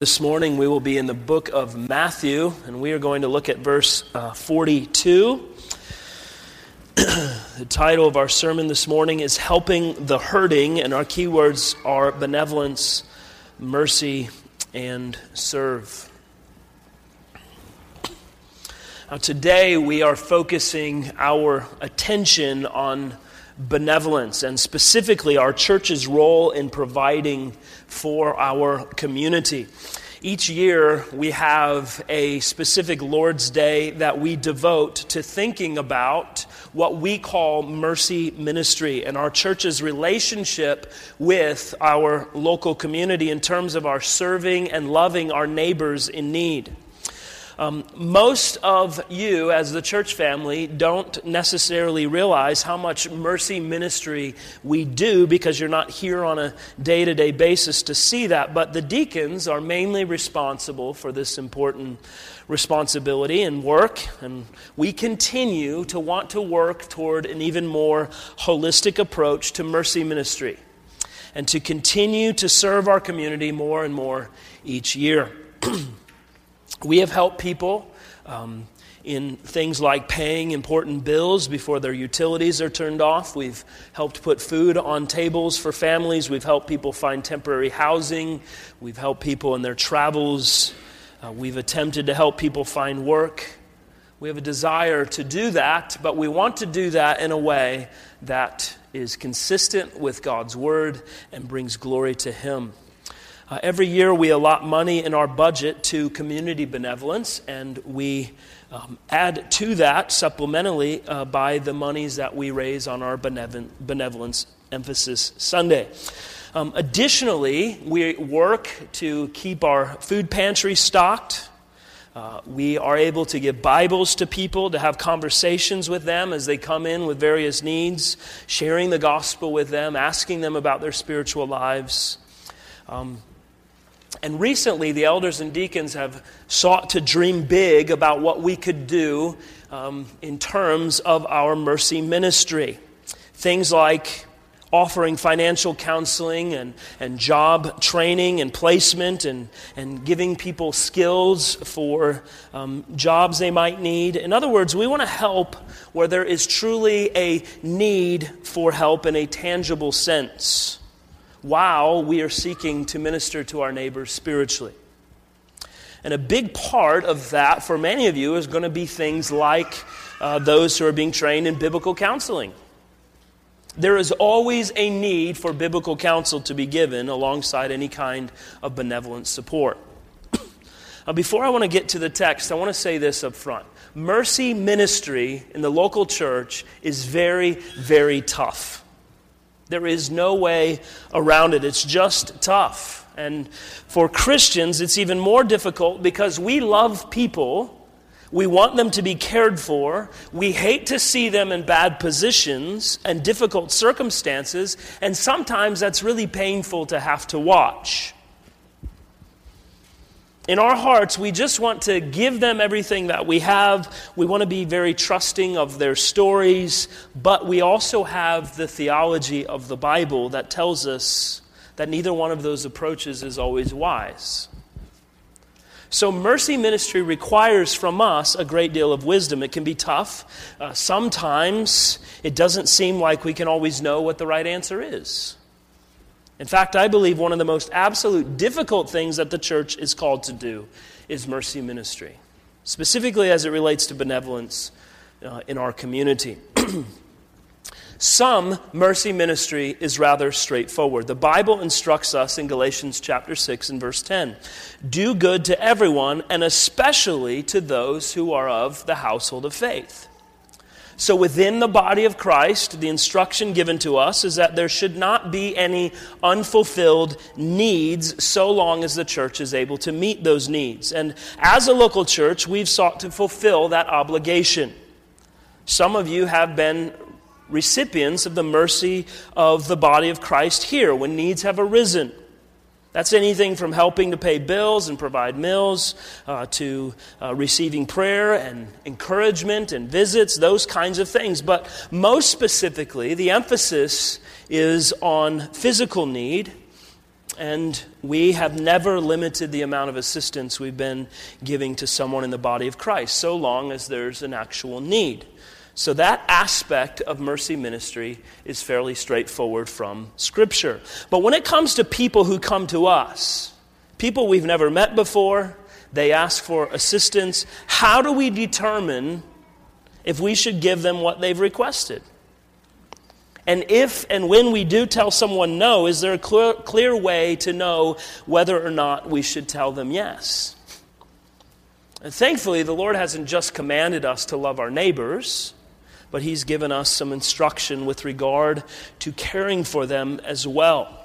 This morning we will be in the book of Matthew, and we are going to look at verse uh, 42. the title of our sermon this morning is Helping the Hurting, and our key words are benevolence, mercy, and serve. Now, today we are focusing our attention on benevolence and specifically our church's role in providing for our community. Each year, we have a specific Lord's Day that we devote to thinking about what we call mercy ministry and our church's relationship with our local community in terms of our serving and loving our neighbors in need. Um, most of you, as the church family, don't necessarily realize how much mercy ministry we do because you're not here on a day to day basis to see that. But the deacons are mainly responsible for this important responsibility and work, and we continue to want to work toward an even more holistic approach to mercy ministry and to continue to serve our community more and more each year. We have helped people um, in things like paying important bills before their utilities are turned off. We've helped put food on tables for families. We've helped people find temporary housing. We've helped people in their travels. Uh, we've attempted to help people find work. We have a desire to do that, but we want to do that in a way that is consistent with God's Word and brings glory to Him. Uh, every year we allot money in our budget to community benevolence, and we um, add to that supplementally uh, by the monies that we raise on our benevolence emphasis Sunday. Um, additionally, we work to keep our food pantry stocked. Uh, we are able to give Bibles to people, to have conversations with them as they come in with various needs, sharing the gospel with them, asking them about their spiritual lives. Um, and recently, the elders and deacons have sought to dream big about what we could do um, in terms of our mercy ministry. Things like offering financial counseling and, and job training and placement and, and giving people skills for um, jobs they might need. In other words, we want to help where there is truly a need for help in a tangible sense while we are seeking to minister to our neighbors spiritually. And a big part of that for many of you is going to be things like uh, those who are being trained in biblical counseling. There is always a need for biblical counsel to be given alongside any kind of benevolent support. now, before I want to get to the text, I want to say this up front. Mercy ministry in the local church is very, very tough. There is no way around it. It's just tough. And for Christians, it's even more difficult because we love people. We want them to be cared for. We hate to see them in bad positions and difficult circumstances. And sometimes that's really painful to have to watch in our hearts, we just want to give them everything that we have. We want to be very trusting of their stories, but we also have the theology of the Bible that tells us that neither one of those approaches is always wise. So, mercy ministry requires from us a great deal of wisdom. It can be tough. Uh, sometimes it doesn't seem like we can always know what the right answer is. In fact, I believe one of the most absolute difficult things that the church is called to do is mercy ministry, specifically as it relates to benevolence uh, in our community. Some mercy ministry is rather straightforward. The Bible instructs us in Galatians chapter 6 and verse 10 do good to everyone, and especially to those who are of the household of faith. So, within the body of Christ, the instruction given to us is that there should not be any unfulfilled needs so long as the church is able to meet those needs. And as a local church, we've sought to fulfill that obligation. Some of you have been recipients of the mercy of the body of Christ here when needs have arisen. That's anything from helping to pay bills and provide meals uh, to uh, receiving prayer and encouragement and visits, those kinds of things. But most specifically, the emphasis is on physical need And we have never limited the amount of assistance we've been giving to someone in the body of Christ, so long as there's an actual need. So, that aspect of mercy ministry is fairly straightforward from Scripture. But when it comes to people who come to us, people we've never met before, they ask for assistance, how do we determine if we should give them what they've requested? And if and when we do tell someone no, is there a clear, clear way to know whether or not we should tell them yes? And thankfully, the Lord hasn't just commanded us to love our neighbors, but He's given us some instruction with regard to caring for them as well.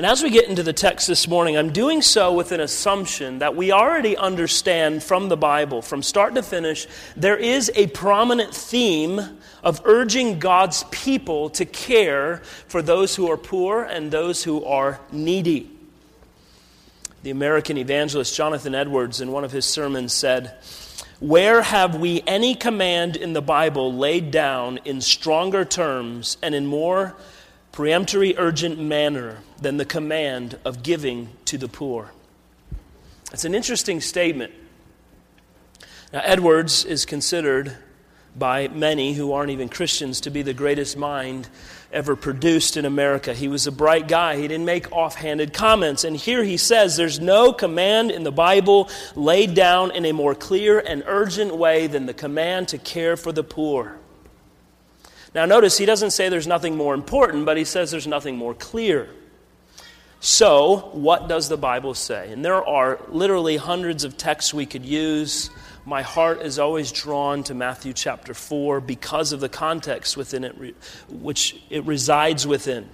And as we get into the text this morning, I'm doing so with an assumption that we already understand from the Bible, from start to finish, there is a prominent theme of urging God's people to care for those who are poor and those who are needy. The American evangelist Jonathan Edwards, in one of his sermons, said, Where have we any command in the Bible laid down in stronger terms and in more peremptory, urgent manner than the command of giving to the poor? It's an interesting statement. Now, Edwards is considered by many who aren't even Christians to be the greatest mind ever produced in America. He was a bright guy. He didn't make offhanded comments. And here he says there's no command in the Bible laid down in a more clear and urgent way than the command to care for the poor. Now, notice he doesn't say there's nothing more important, but he says there's nothing more clear. So, what does the Bible say? And there are literally hundreds of texts we could use my heart is always drawn to Matthew chapter 4 because of the context within it, which it resides within.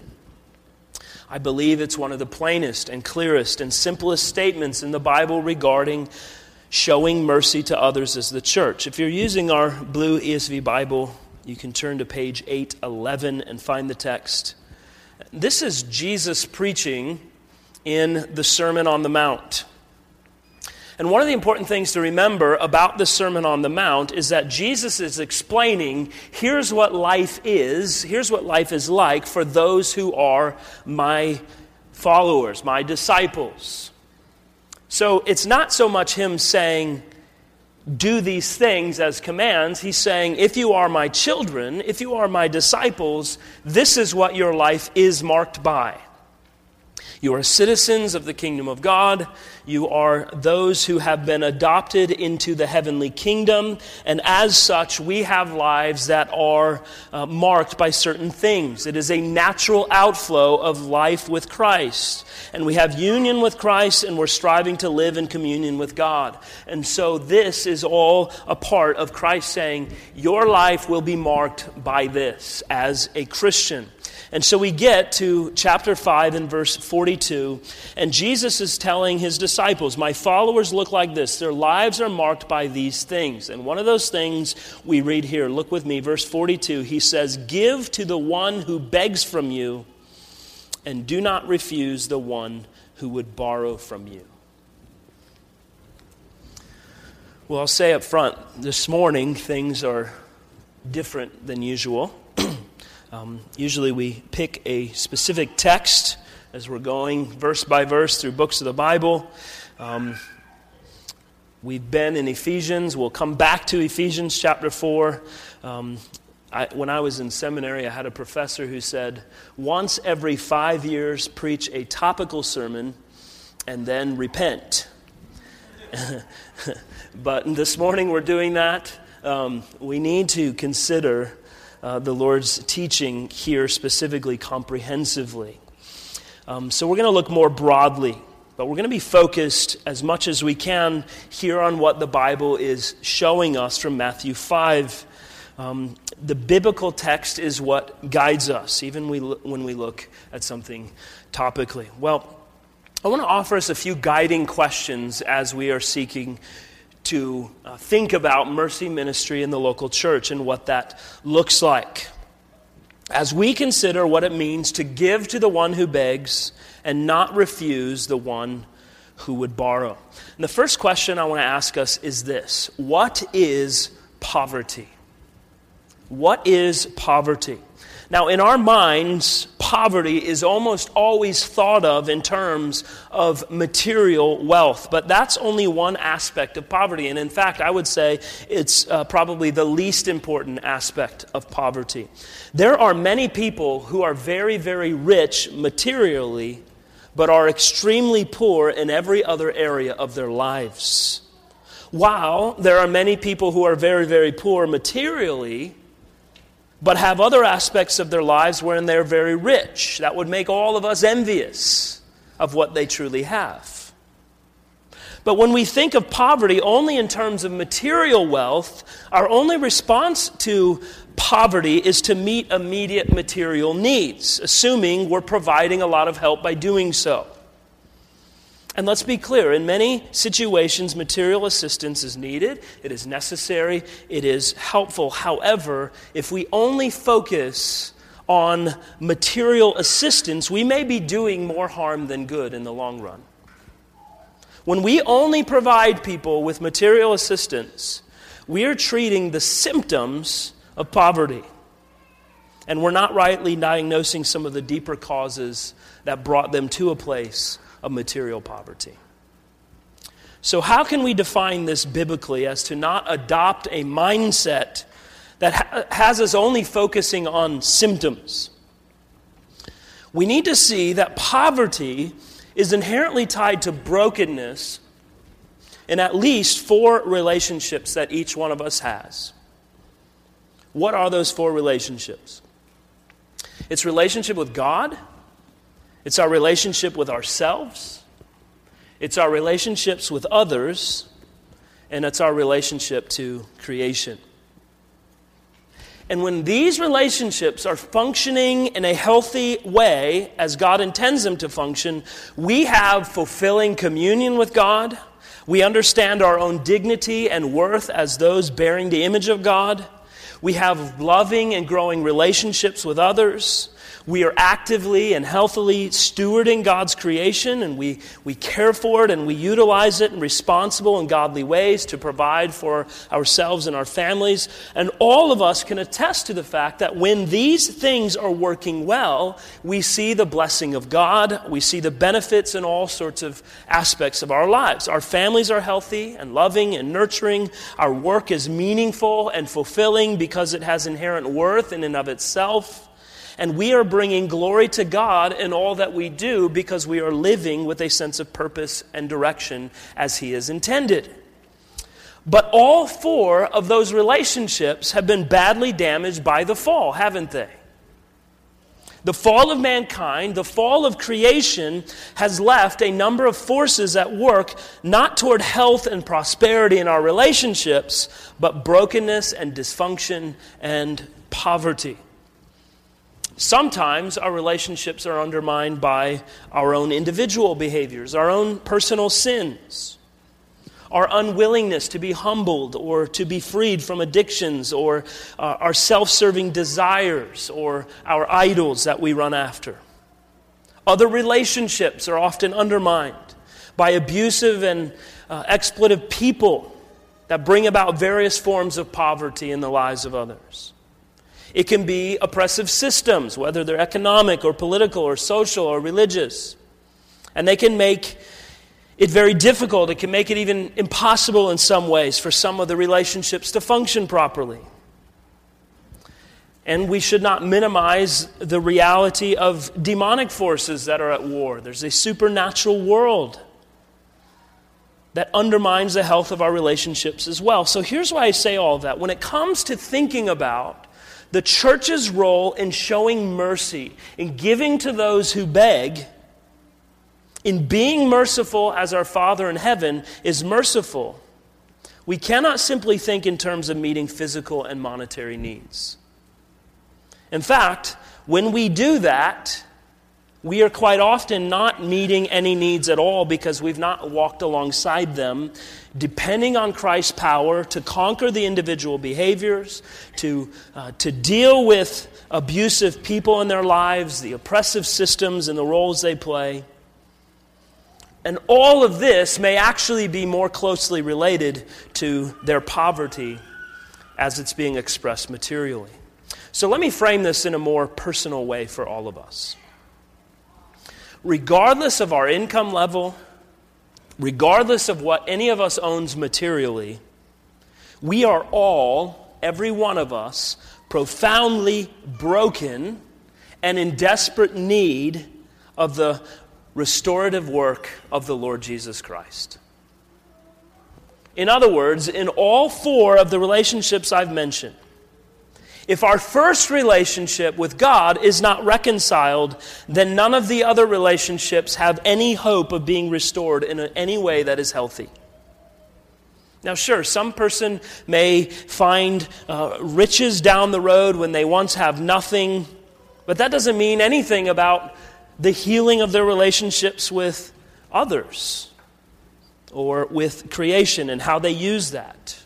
I believe it's one of the plainest and clearest and simplest statements in the Bible regarding showing mercy to others as the church. If you're using our blue ESV Bible, you can turn to page 811 and find the text. This is Jesus preaching in the Sermon on the Mount. And one of the important things to remember about the Sermon on the Mount is that Jesus is explaining here's what life is, here's what life is like for those who are my followers, my disciples. So it's not so much him saying, do these things as commands. He's saying, if you are my children, if you are my disciples, this is what your life is marked by. You are citizens of the kingdom of God. You are those who have been adopted into the heavenly kingdom. And as such, we have lives that are uh, marked by certain things. It is a natural outflow of life with Christ. And we have union with Christ, and we're striving to live in communion with God. And so, this is all a part of Christ saying, Your life will be marked by this as a Christian. And so we get to chapter 5 and verse 42, and Jesus is telling his disciples, My followers look like this. Their lives are marked by these things. And one of those things we read here, look with me, verse 42, he says, Give to the one who begs from you, and do not refuse the one who would borrow from you. Well, I'll say up front, this morning things are different than usual. Um, usually we pick a specific text as we're going verse by verse through books of the Bible. Um, we've been in Ephesians. We'll come back to Ephesians chapter 4. Um, I, when I was in seminary, I had a professor who said, once every five years, preach a topical sermon and then repent. but this morning we're doing that. Um, we need to consider uh, the Lord's teaching here specifically, comprehensively. Um, so we're going to look more broadly, but we're going to be focused as much as we can here on what the Bible is showing us from Matthew 5. Um, the biblical text is what guides us, even we, when we look at something topically. Well, I want to offer us a few guiding questions as we are seeking to uh, think about mercy ministry in the local church and what that looks like. As we consider what it means to give to the one who begs and not refuse the one who would borrow. And the first question I want to ask us is this What is poverty? What is poverty? Now, in our minds, poverty is almost always thought of in terms of material wealth, but that's only one aspect of poverty. And in fact, I would say it's uh, probably the least important aspect of poverty. There are many people who are very, very rich materially, but are extremely poor in every other area of their lives. While there are many people who are very, very poor materially, but have other aspects of their lives wherein they're very rich. That would make all of us envious of what they truly have. But when we think of poverty only in terms of material wealth, our only response to poverty is to meet immediate material needs, assuming we're providing a lot of help by doing so. And let's be clear in many situations, material assistance is needed, it is necessary, it is helpful. However, if we only focus on material assistance, we may be doing more harm than good in the long run. When we only provide people with material assistance, we are treating the symptoms of poverty. And we're not rightly diagnosing some of the deeper causes that brought them to a place of material poverty. So, how can we define this biblically as to not adopt a mindset that ha- has us only focusing on symptoms? We need to see that poverty is inherently tied to brokenness in at least four relationships that each one of us has. What are those four relationships? It's relationship with God, it's our relationship with ourselves, it's our relationships with others, and it's our relationship to creation. And when these relationships are functioning in a healthy way, as God intends them to function, we have fulfilling communion with God. We understand our own dignity and worth as those bearing the image of God. We have loving and growing relationships with others. We are actively and healthily stewarding God's creation, and we, we care for it and we utilize it in responsible and godly ways to provide for ourselves and our families. And all of us can attest to the fact that when these things are working well, we see the blessing of God, we see the benefits in all sorts of aspects of our lives. Our families are healthy and loving and nurturing, our work is meaningful and fulfilling because it has inherent worth in and of itself. And we are bringing glory to God in all that we do because we are living with a sense of purpose and direction as He has intended. But all four of those relationships have been badly damaged by the fall, haven't they? The fall of mankind, the fall of creation, has left a number of forces at work, not toward health and prosperity in our relationships, but brokenness and dysfunction and poverty. Sometimes our relationships are undermined by our own individual behaviors, our own personal sins, our unwillingness to be humbled or to be freed from addictions, or uh, our self serving desires or our idols that we run after. Other relationships are often undermined by abusive and uh, expletive people that bring about various forms of poverty in the lives of others. It can be oppressive systems, whether they're economic or political or social or religious. And they can make it very difficult. It can make it even impossible in some ways for some of the relationships to function properly. And we should not minimize the reality of demonic forces that are at war. There's a supernatural world that undermines the health of our relationships as well. So here's why I say all that. When it comes to thinking about the church's role in showing mercy, in giving to those who beg, in being merciful as our Father in heaven is merciful. We cannot simply think in terms of meeting physical and monetary needs. In fact, when we do that, we are quite often not meeting any needs at all because we've not walked alongside them, depending on Christ's power to conquer the individual behaviors, to, uh, to deal with abusive people in their lives, the oppressive systems and the roles they play. And all of this may actually be more closely related to their poverty as it's being expressed materially. So let me frame this in a more personal way for all of us. Regardless of our income level, regardless of what any of us owns materially, we are all, every one of us, profoundly broken and in desperate need of the restorative work of the Lord Jesus Christ. In other words, in all four of the relationships I've mentioned, if our first relationship with God is not reconciled, then none of the other relationships have any hope of being restored in any way that is healthy. Now, sure, some person may find uh, riches down the road when they once have nothing, but that doesn't mean anything about the healing of their relationships with others or with creation and how they use that.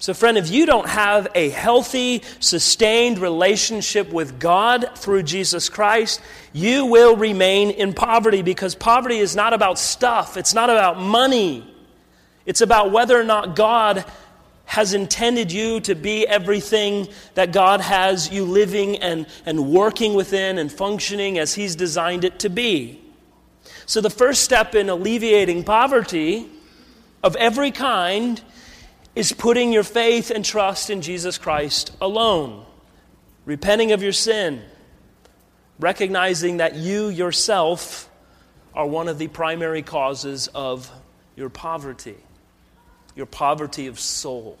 So, friend, if you don't have a healthy, sustained relationship with God through Jesus Christ, you will remain in poverty because poverty is not about stuff, it's not about money. It's about whether or not God has intended you to be everything that God has you living and, and working within and functioning as He's designed it to be. So, the first step in alleviating poverty of every kind is putting your faith and trust in Jesus Christ alone, repenting of your sin, recognizing that you yourself are one of the primary causes of your poverty, your poverty of soul.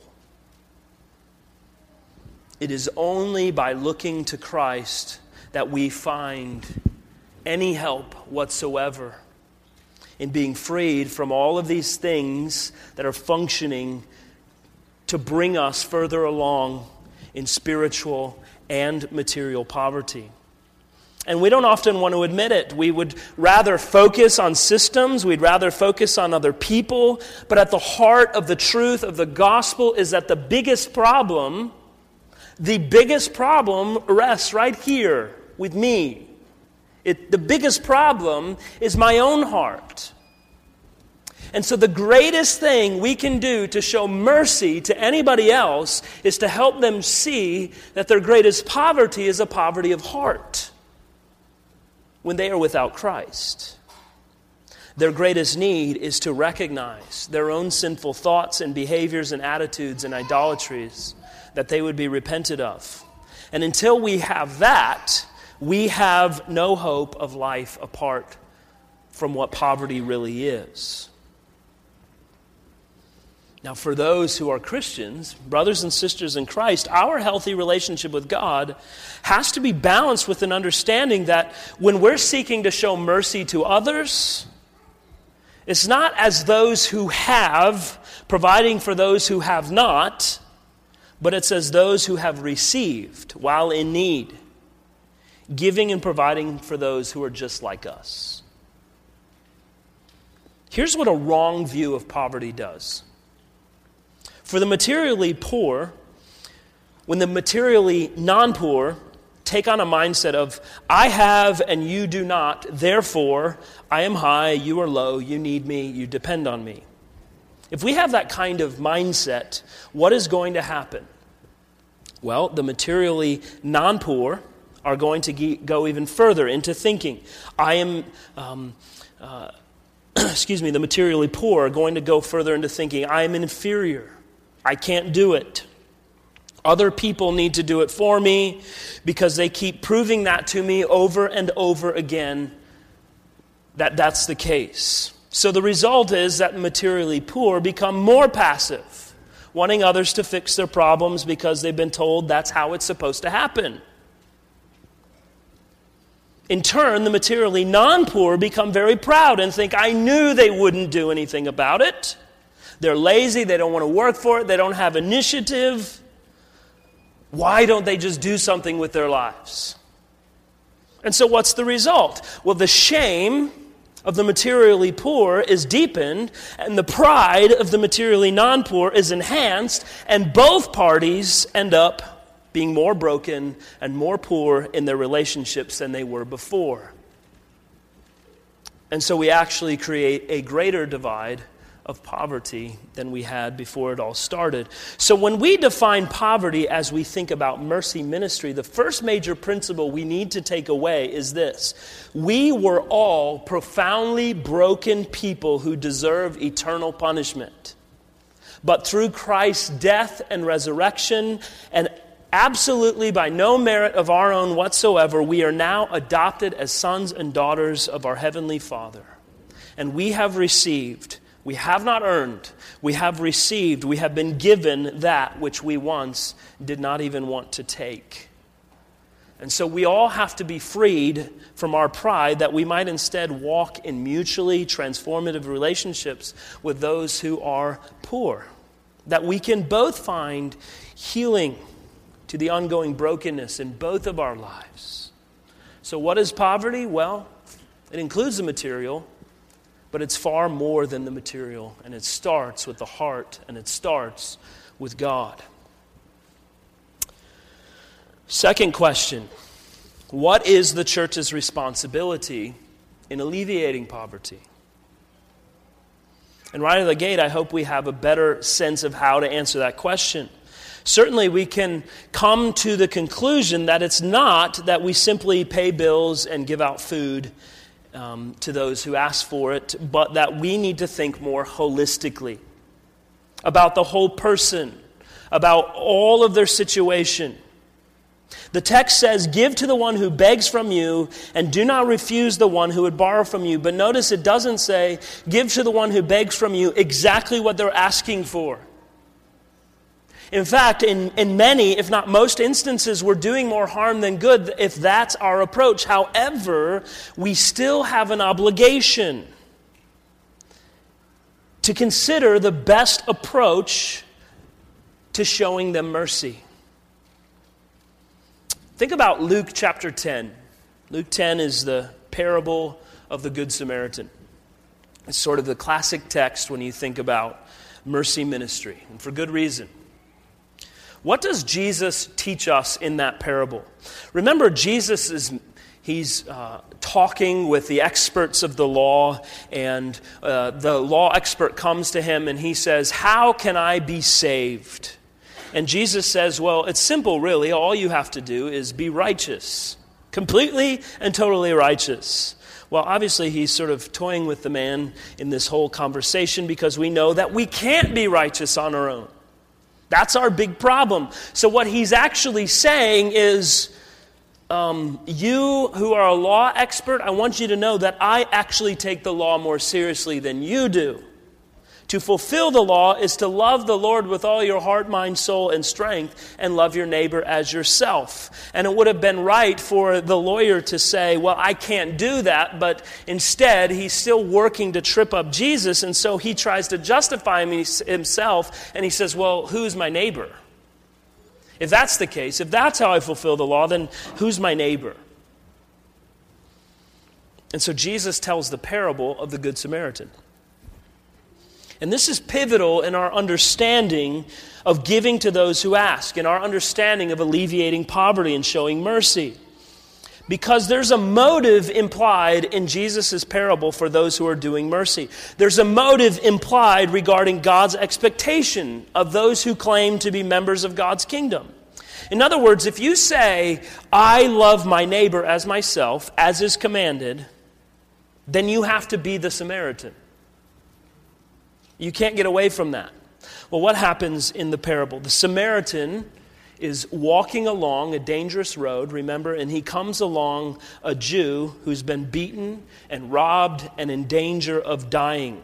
It is only by looking to Christ that we find any help whatsoever in being freed from all of these things that are functioning to bring us further along in spiritual and material poverty. And we don't often want to admit it. We would rather focus on systems, we'd rather focus on other people. But at the heart of the truth of the gospel is that the biggest problem, the biggest problem rests right here with me. It, the biggest problem is my own heart. And so, the greatest thing we can do to show mercy to anybody else is to help them see that their greatest poverty is a poverty of heart when they are without Christ. Their greatest need is to recognize their own sinful thoughts and behaviors and attitudes and idolatries that they would be repented of. And until we have that, we have no hope of life apart from what poverty really is. Now, for those who are Christians, brothers and sisters in Christ, our healthy relationship with God has to be balanced with an understanding that when we're seeking to show mercy to others, it's not as those who have, providing for those who have not, but it's as those who have received while in need, giving and providing for those who are just like us. Here's what a wrong view of poverty does for the materially poor, when the materially non poor take on a mindset of, I have and you do not, therefore I am high, you are low, you need me, you depend on me. If we have that kind of mindset, what is going to happen? Well, the materially non poor are going to go even further into thinking. I am, um, uh, excuse me, the materially poor are going to go further into thinking, I am inferior. I can't do it. Other people need to do it for me because they keep proving that to me over and over again that that's the case. So the result is that materially poor become more passive, wanting others to fix their problems because they've been told that's how it's supposed to happen. In turn, the materially non poor become very proud and think, I knew they wouldn't do anything about it. They're lazy, they don't want to work for it, they don't have initiative. Why don't they just do something with their lives? And so, what's the result? Well, the shame of the materially poor is deepened, and the pride of the materially non poor is enhanced, and both parties end up being more broken and more poor in their relationships than they were before. And so, we actually create a greater divide of poverty than we had before it all started. So, when we define poverty as we think about mercy ministry, the first major principle we need to take away is this We were all profoundly broken people who deserve eternal punishment. But through Christ's death and resurrection, and absolutely by no merit of our own whatsoever, we are now adopted as sons and daughters of our Heavenly Father. And we have received we have not earned, we have received, we have been given that which we once did not even want to take. And so we all have to be freed from our pride that we might instead walk in mutually transformative relationships with those who are poor. That we can both find healing to the ongoing brokenness in both of our lives. So, what is poverty? Well, it includes the material, but it's far more than the material, and it starts with the heart, and it starts with God. Second question What is the church's responsibility in alleviating poverty? And right out of the gate, I hope we have a better sense of how to answer that question. Certainly, we can come to the conclusion that it's not that we simply pay bills and give out food um, to those who ask for it, but that we need to think more holistically about the whole person, about all of their situation. The text says, Give to the one who begs from you, and do not refuse the one who would borrow from you. But notice it doesn't say, Give to the one who begs from you exactly what they're asking for. In fact, in, in many, if not most instances, we're doing more harm than good if that's our approach. However, we still have an obligation to consider the best approach to showing them mercy. Think about Luke chapter 10. Luke 10 is the parable of the Good Samaritan. It's sort of the classic text when you think about mercy ministry, and for good reason. What does Jesus teach us in that parable? Remember, Jesus is he's uh, talking with the experts of the law, and uh, the law expert comes to him and he says, How can I be saved? And Jesus says, Well, it's simple, really. All you have to do is be righteous, completely and totally righteous. Well, obviously, he's sort of toying with the man in this whole conversation because we know that we can't be righteous on our own. That's our big problem. So, what he's actually saying is, um, you who are a law expert, I want you to know that I actually take the law more seriously than you do. To fulfill the law is to love the Lord with all your heart, mind, soul, and strength, and love your neighbor as yourself. And it would have been right for the lawyer to say, Well, I can't do that, but instead, he's still working to trip up Jesus, and so he tries to justify himself, and he says, Well, who's my neighbor? If that's the case, if that's how I fulfill the law, then who's my neighbor? And so Jesus tells the parable of the Good Samaritan. And this is pivotal in our understanding of giving to those who ask, in our understanding of alleviating poverty and showing mercy. Because there's a motive implied in Jesus' parable for those who are doing mercy. There's a motive implied regarding God's expectation of those who claim to be members of God's kingdom. In other words, if you say, I love my neighbor as myself, as is commanded, then you have to be the Samaritan. You can't get away from that. Well, what happens in the parable? The Samaritan is walking along a dangerous road, remember, and he comes along a Jew who's been beaten and robbed and in danger of dying.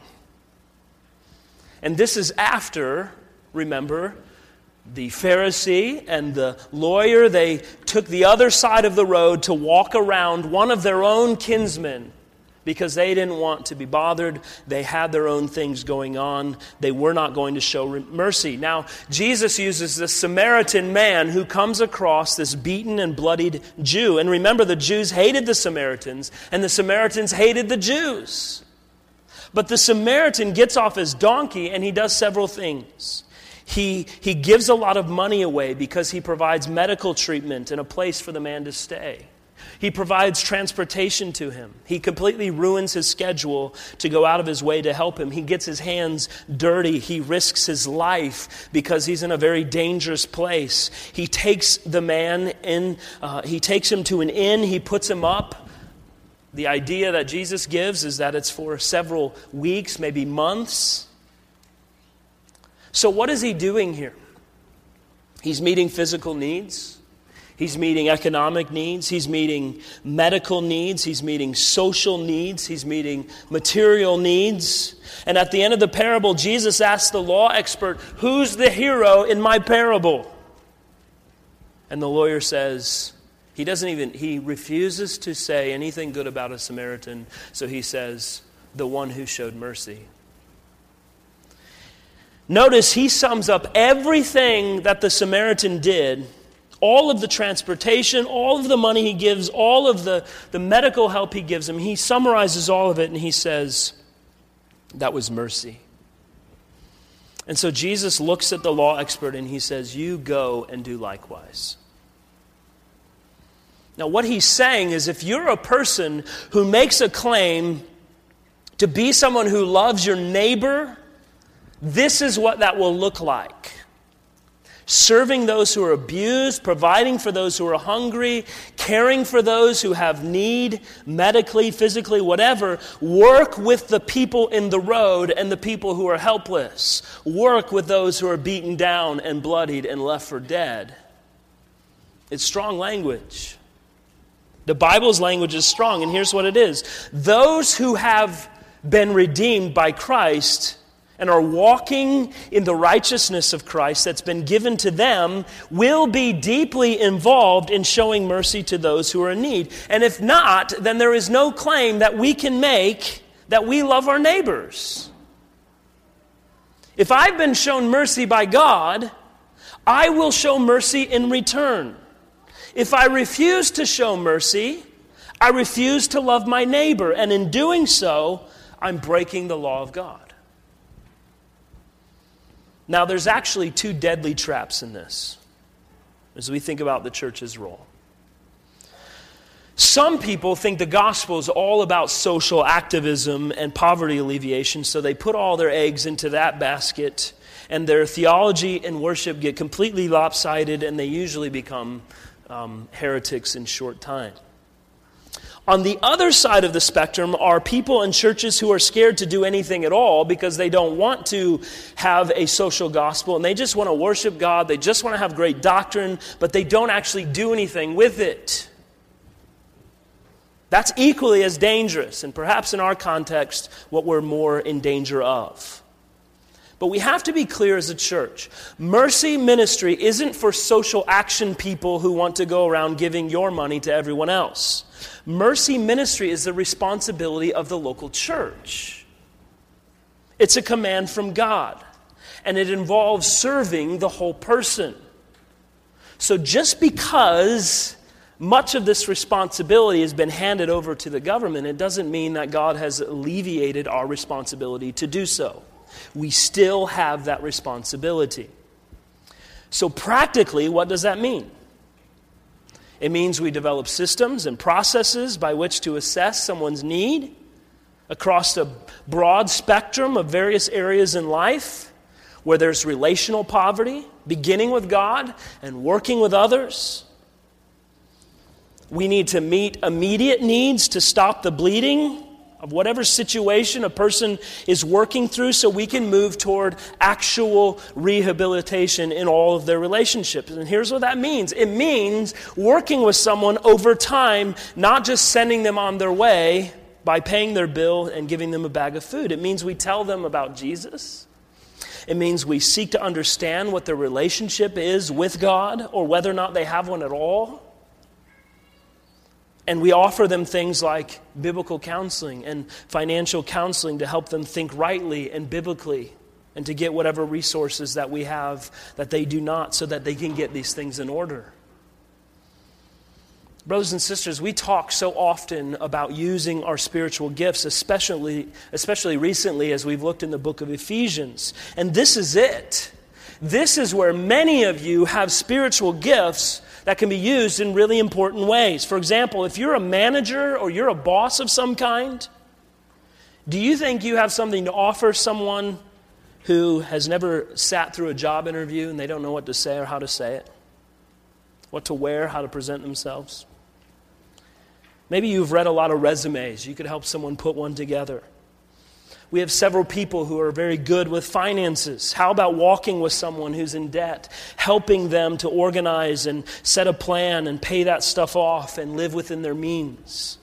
And this is after, remember, the Pharisee and the lawyer, they took the other side of the road to walk around one of their own kinsmen because they didn't want to be bothered. They had their own things going on. They were not going to show mercy. Now, Jesus uses this Samaritan man who comes across this beaten and bloodied Jew. And remember, the Jews hated the Samaritans, and the Samaritans hated the Jews. But the Samaritan gets off his donkey and he does several things. He, he gives a lot of money away because he provides medical treatment and a place for the man to stay. He provides transportation to him. He completely ruins his schedule to go out of his way to help him. He gets his hands dirty. He risks his life because he's in a very dangerous place. He takes the man in, uh, he takes him to an inn, he puts him up. The idea that Jesus gives is that it's for several weeks, maybe months. So, what is he doing here? He's meeting physical needs. He's meeting economic needs. He's meeting medical needs. He's meeting social needs. He's meeting material needs. And at the end of the parable, Jesus asks the law expert, Who's the hero in my parable? And the lawyer says, he doesn't even, he refuses to say anything good about a Samaritan, so he says, the one who showed mercy. Notice he sums up everything that the Samaritan did all of the transportation, all of the money he gives, all of the, the medical help he gives him, he summarizes all of it and he says, That was mercy. And so Jesus looks at the law expert and he says, You go and do likewise. Now, what he's saying is if you're a person who makes a claim to be someone who loves your neighbor, this is what that will look like serving those who are abused, providing for those who are hungry, caring for those who have need, medically, physically, whatever. Work with the people in the road and the people who are helpless. Work with those who are beaten down and bloodied and left for dead. It's strong language. The Bible's language is strong, and here's what it is those who have been redeemed by Christ and are walking in the righteousness of Christ that's been given to them will be deeply involved in showing mercy to those who are in need. And if not, then there is no claim that we can make that we love our neighbors. If I've been shown mercy by God, I will show mercy in return. If I refuse to show mercy, I refuse to love my neighbor, and in doing so, I'm breaking the law of God. Now, there's actually two deadly traps in this as we think about the church's role. Some people think the gospel is all about social activism and poverty alleviation, so they put all their eggs into that basket, and their theology and worship get completely lopsided, and they usually become um, heretics in short time. On the other side of the spectrum are people in churches who are scared to do anything at all because they don't want to have a social gospel and they just want to worship God. They just want to have great doctrine, but they don't actually do anything with it. That's equally as dangerous, and perhaps in our context, what we're more in danger of. But we have to be clear as a church. Mercy ministry isn't for social action people who want to go around giving your money to everyone else. Mercy ministry is the responsibility of the local church. It's a command from God, and it involves serving the whole person. So just because much of this responsibility has been handed over to the government, it doesn't mean that God has alleviated our responsibility to do so we still have that responsibility. So, practically, what does that mean? It means we develop systems and processes by which to assess someone's need across a broad spectrum of various areas in life where there's relational poverty, beginning with God and working with others. We need to meet immediate needs to stop the bleeding of whatever situation a person is working through so we can move toward actual rehabilitation in all of their relationships. And here's what that means it means working with someone over time, not just sending them on their way by paying their bill and giving them a bag of food. It means we tell them about Jesus. It means we seek to understand what their relationship is with God or whether or not they have one at all. And we offer them things like biblical counseling and financial counseling to help them think rightly and biblically and to get whatever resources that we have that they do not so that they can get these things in order. Brothers and sisters, we talk so often about using our spiritual gifts, especially, especially recently as we've looked in the book of Ephesians. And this is it. This is where many of you have spiritual gifts that can be used in really important ways. For example, if you're a manager or you're a boss of some kind, do you think you have something to offer someone who has never sat through a job interview and they don't know what to say or how to say it? What to wear, how to present themselves? Maybe you've read a lot of resumes. You could help someone put one together. We have several people who are very good with finances. How about walking with someone who's in debt, helping them to organize and set a plan and pay that stuff off and live within their means?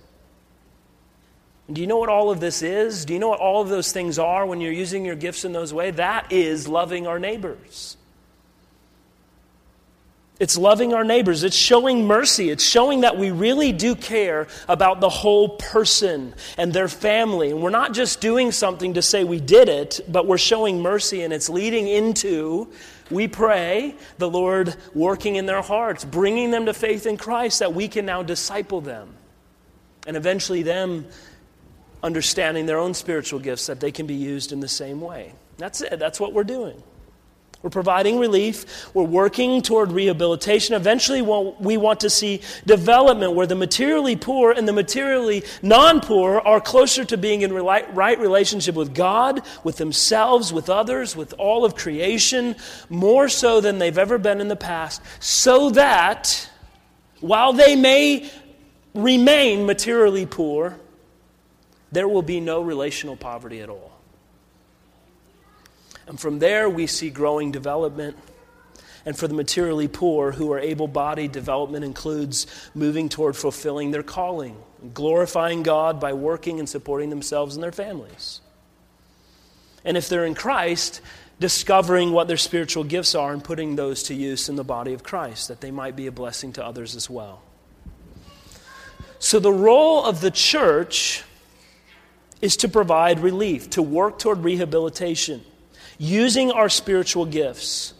And do you know what all of this is? Do you know what all of those things are when you're using your gifts in those ways? That is loving our neighbors. It's loving our neighbors. It's showing mercy. It's showing that we really do care about the whole person and their family. And we're not just doing something to say we did it, but we're showing mercy, and it's leading into, we pray, the Lord working in their hearts, bringing them to faith in Christ that we can now disciple them. And eventually, them understanding their own spiritual gifts that they can be used in the same way. That's it. That's what we're doing. We're providing relief. We're working toward rehabilitation. Eventually, we want to see development where the materially poor and the materially non poor are closer to being in right relationship with God, with themselves, with others, with all of creation, more so than they've ever been in the past, so that while they may remain materially poor, there will be no relational poverty at all. And from there, we see growing development. And for the materially poor who are able bodied, development includes moving toward fulfilling their calling, glorifying God by working and supporting themselves and their families. And if they're in Christ, discovering what their spiritual gifts are and putting those to use in the body of Christ, that they might be a blessing to others as well. So, the role of the church is to provide relief, to work toward rehabilitation using our spiritual gifts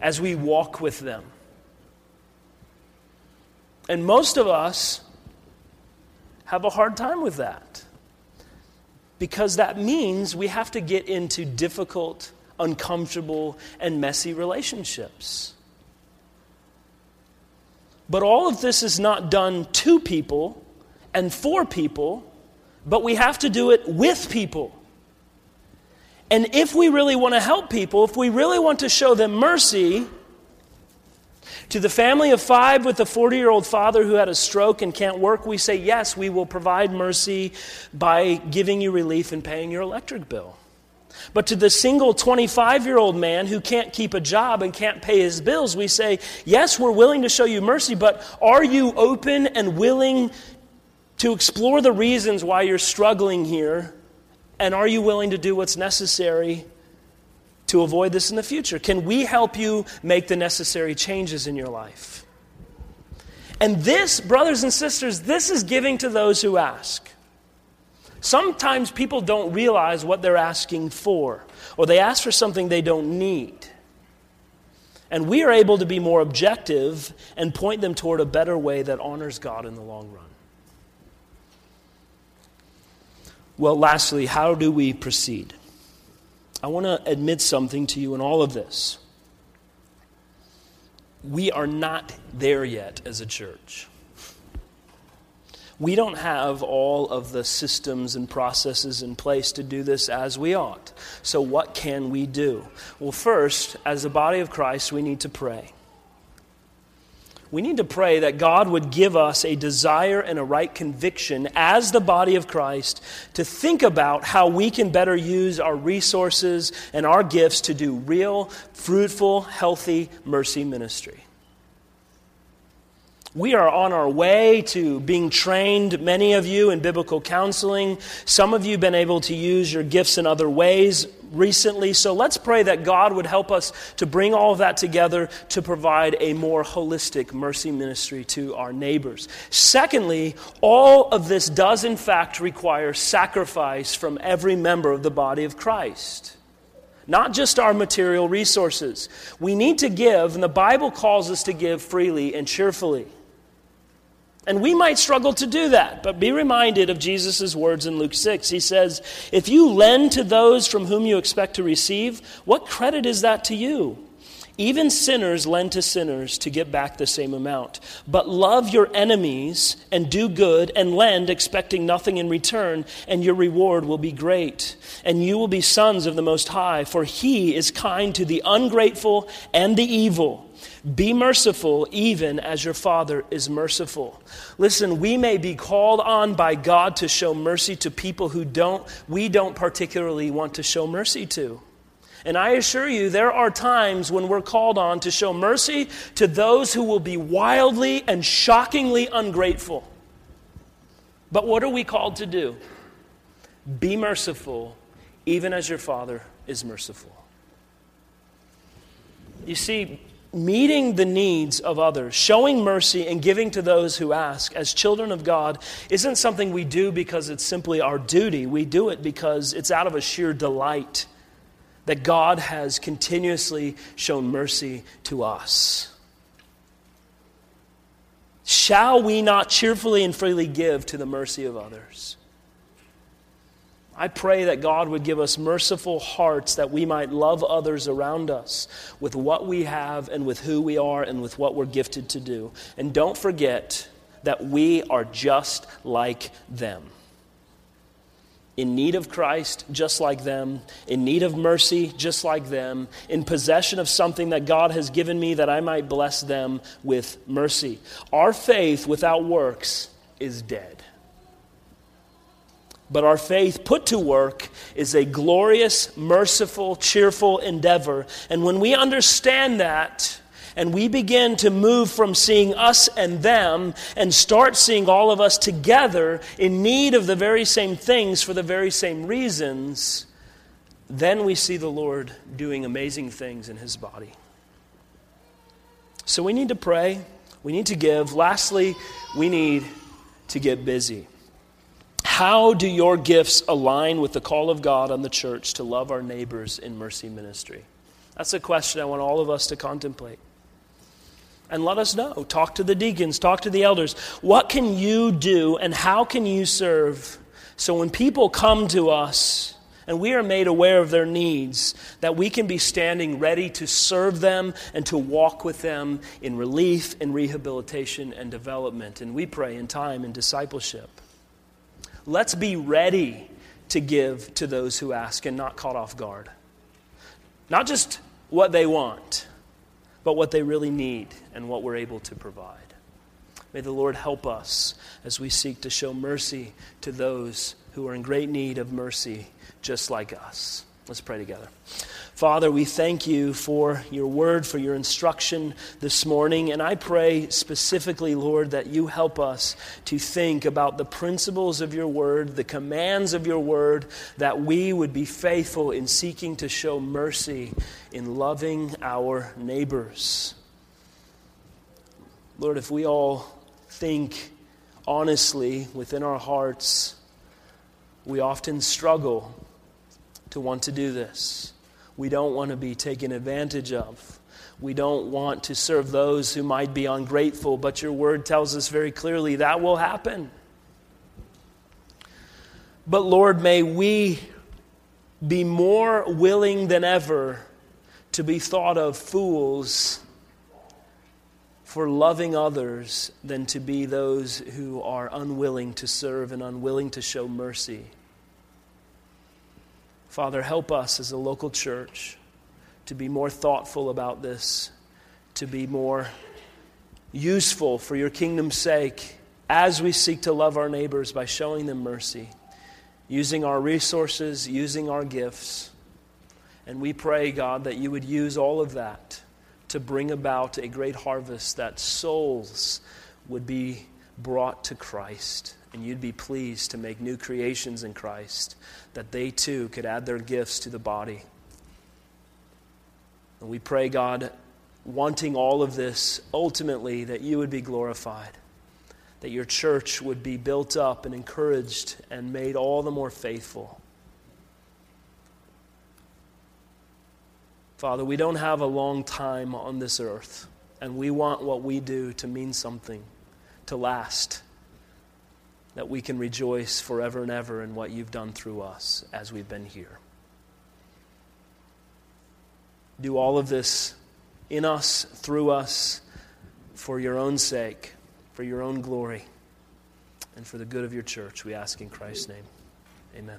as we walk with them. And most of us have a hard time with that because that means we have to get into difficult, uncomfortable, and messy relationships. But all of this is not done to people and for people, but we have to do it with people. And if we really want to help people, if we really want to show them mercy, to the family of five with a 40 year old father who had a stroke and can't work, we say, Yes, we will provide mercy by giving you relief and paying your electric bill. But to the single 25 year old man who can't keep a job and can't pay his bills, we say, Yes, we're willing to show you mercy, but are you open and willing to explore the reasons why you're struggling here and are you willing to do what's necessary to avoid this in the future? Can we help you make the necessary changes in your life? And this, brothers and sisters, this is giving to those who ask. Sometimes people don't realize what they're asking for, or they ask for something they don't need. And we are able to be more objective and point them toward a better way that honors God in the long run. Well, lastly, how do we proceed? I want to admit something to you in all of this. We are not there yet as a church. We don't have all of the systems and processes in place to do this as we ought. So, what can we do? Well, first, as a body of Christ, we need to pray we need to pray that God would give us a desire and a right conviction as the body of Christ to think about how we can better use our resources and our gifts to do real, fruitful, healthy mercy ministry. We are on our way to being trained, many of you, in biblical counseling. Some of you have been able to use your gifts in other ways recently. So let's pray that God would help us to bring all of that together to provide a more holistic mercy ministry to our neighbors. Secondly, all of this does, in fact, require sacrifice from every member of the body of Christ not just our material resources. We need to give, and the Bible calls us to give freely and cheerfully. And we might struggle to do that, but be reminded of Jesus' words in Luke 6. He says, If you lend to those from whom you expect to receive, what credit is that to you? Even sinners lend to sinners to get back the same amount. But love your enemies and do good and lend, expecting nothing in return, and your reward will be great. And you will be sons of the Most High, for He is kind to the ungrateful and the evil. Be merciful, even as your Father is merciful. Listen, we may be called on by God to show mercy to people who don't, we don't particularly want to show mercy to. And I assure you, there are times when we're called on to show mercy to those who will be wildly and shockingly ungrateful. But what are we called to do? Be merciful, even as your Father is merciful. You see, meeting the needs of others, showing mercy and giving to those who ask as children of God isn't something we do because it's simply our duty. We do it because it's out of a sheer delight that God has continuously shown mercy to us. Shall we not cheerfully and freely give to the mercy of others? I pray that God would give us merciful hearts that we might love others around us with what we have and with who we are and with what we're gifted to do. And don't forget that we are just like them in need of Christ, just like them, in need of mercy, just like them, in possession of something that God has given me that I might bless them with mercy. Our faith without works is dead. But our faith put to work is a glorious, merciful, cheerful endeavor. And when we understand that, and we begin to move from seeing us and them and start seeing all of us together in need of the very same things for the very same reasons, then we see the Lord doing amazing things in his body. So we need to pray, we need to give. Lastly, we need to get busy. How do your gifts align with the call of God on the church to love our neighbors in mercy ministry? That's a question I want all of us to contemplate and let us know. Talk to the deacons, talk to the elders. What can you do and how can you serve so when people come to us and we are made aware of their needs, that we can be standing ready to serve them and to walk with them in relief and rehabilitation and development. And we pray in time and discipleship. Let's be ready to give to those who ask and not caught off guard. Not just what they want but what they really need and what we're able to provide. May the Lord help us as we seek to show mercy to those who are in great need of mercy, just like us. Let's pray together. Father, we thank you for your word, for your instruction this morning. And I pray specifically, Lord, that you help us to think about the principles of your word, the commands of your word, that we would be faithful in seeking to show mercy in loving our neighbors. Lord, if we all think honestly within our hearts, we often struggle to want to do this. We don't want to be taken advantage of. We don't want to serve those who might be ungrateful, but your word tells us very clearly that will happen. But Lord, may we be more willing than ever to be thought of fools for loving others than to be those who are unwilling to serve and unwilling to show mercy. Father, help us as a local church to be more thoughtful about this, to be more useful for your kingdom's sake as we seek to love our neighbors by showing them mercy, using our resources, using our gifts. And we pray, God, that you would use all of that to bring about a great harvest, that souls would be brought to Christ and you'd be pleased to make new creations in Christ, that they too could add their gifts to the body. And we pray, God, wanting all of this, ultimately, that you would be glorified, that your church would be built up and encouraged and made all the more faithful. Father, we don't have a long time on this earth, and we want what we do to mean something, to last that we can rejoice forever and ever in what you've done through us as we've been here. Do all of this in us, through us, for your own sake, for your own glory, and for the good of your church. We ask in Christ's name. Amen.